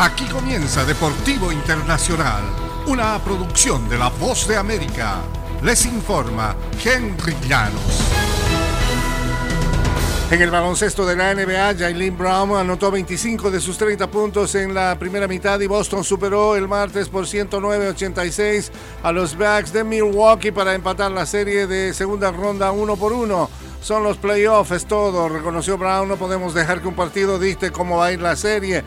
Aquí comienza Deportivo Internacional, una producción de La Voz de América. Les informa Henry Llanos. En el baloncesto de la NBA, Jailin Brown anotó 25 de sus 30 puntos en la primera mitad y Boston superó el martes por 109-86 a los Bucks de Milwaukee para empatar la serie de segunda ronda uno por uno. Son los playoffs, es todo, reconoció Brown. No podemos dejar que un partido dicte cómo va a ir la serie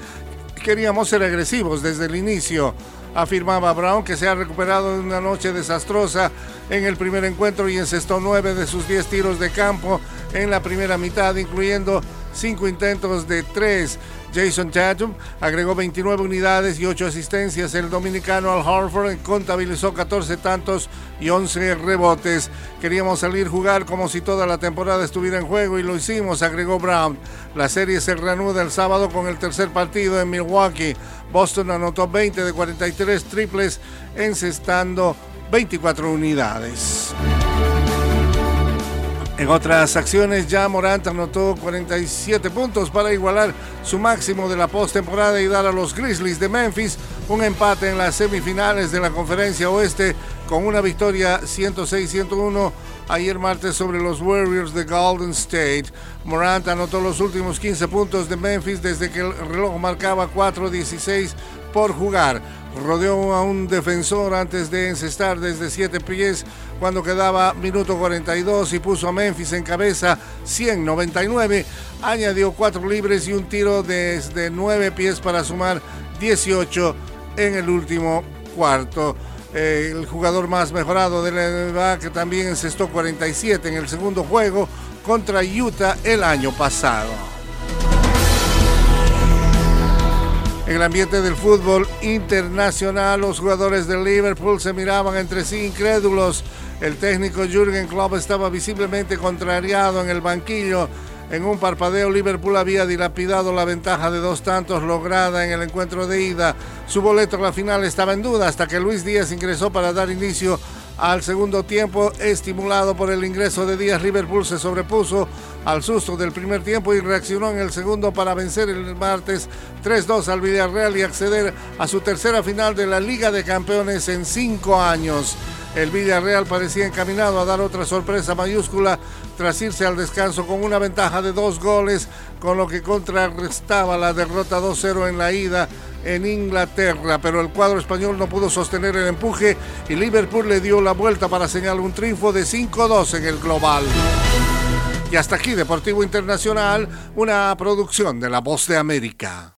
queríamos ser agresivos desde el inicio, afirmaba Brown, que se ha recuperado de una noche desastrosa en el primer encuentro y encestó nueve de sus diez tiros de campo en la primera mitad, incluyendo cinco intentos de tres. Jason Tatum agregó 29 unidades y 8 asistencias. El dominicano Al Harford contabilizó 14 tantos y 11 rebotes. Queríamos salir a jugar como si toda la temporada estuviera en juego y lo hicimos, agregó Brown. La serie se reanuda el sábado con el tercer partido en Milwaukee. Boston anotó 20 de 43 triples, encestando 24 unidades. En otras acciones, ya Morant anotó 47 puntos para igualar su máximo de la postemporada y dar a los Grizzlies de Memphis un empate en las semifinales de la Conferencia Oeste con una victoria 106-101 ayer martes sobre los Warriors de Golden State. Morant anotó los últimos 15 puntos de Memphis desde que el reloj marcaba 4-16 por jugar rodeó a un defensor antes de encestar desde siete pies cuando quedaba minuto 42 y puso a Memphis en cabeza 199. Añadió cuatro libres y un tiro desde nueve pies para sumar 18 en el último cuarto. Eh, el jugador más mejorado de la NBA que también encestó 47 en el segundo juego contra Utah el año pasado. En el ambiente del fútbol internacional, los jugadores de Liverpool se miraban entre sí incrédulos. El técnico Jürgen Klopp estaba visiblemente contrariado en el banquillo. En un parpadeo, Liverpool había dilapidado la ventaja de dos tantos lograda en el encuentro de ida. Su boleto a la final estaba en duda hasta que Luis Díaz ingresó para dar inicio al segundo tiempo, estimulado por el ingreso de Díaz, Liverpool se sobrepuso al susto del primer tiempo y reaccionó en el segundo para vencer el martes 3-2 al Villarreal y acceder a su tercera final de la Liga de Campeones en cinco años. El Villarreal parecía encaminado a dar otra sorpresa mayúscula tras irse al descanso con una ventaja de dos goles, con lo que contrarrestaba la derrota 2-0 en la ida en Inglaterra, pero el cuadro español no pudo sostener el empuje y Liverpool le dio la vuelta para señalar un triunfo de 5-2 en el global. Y hasta aquí Deportivo Internacional, una producción de La Voz de América.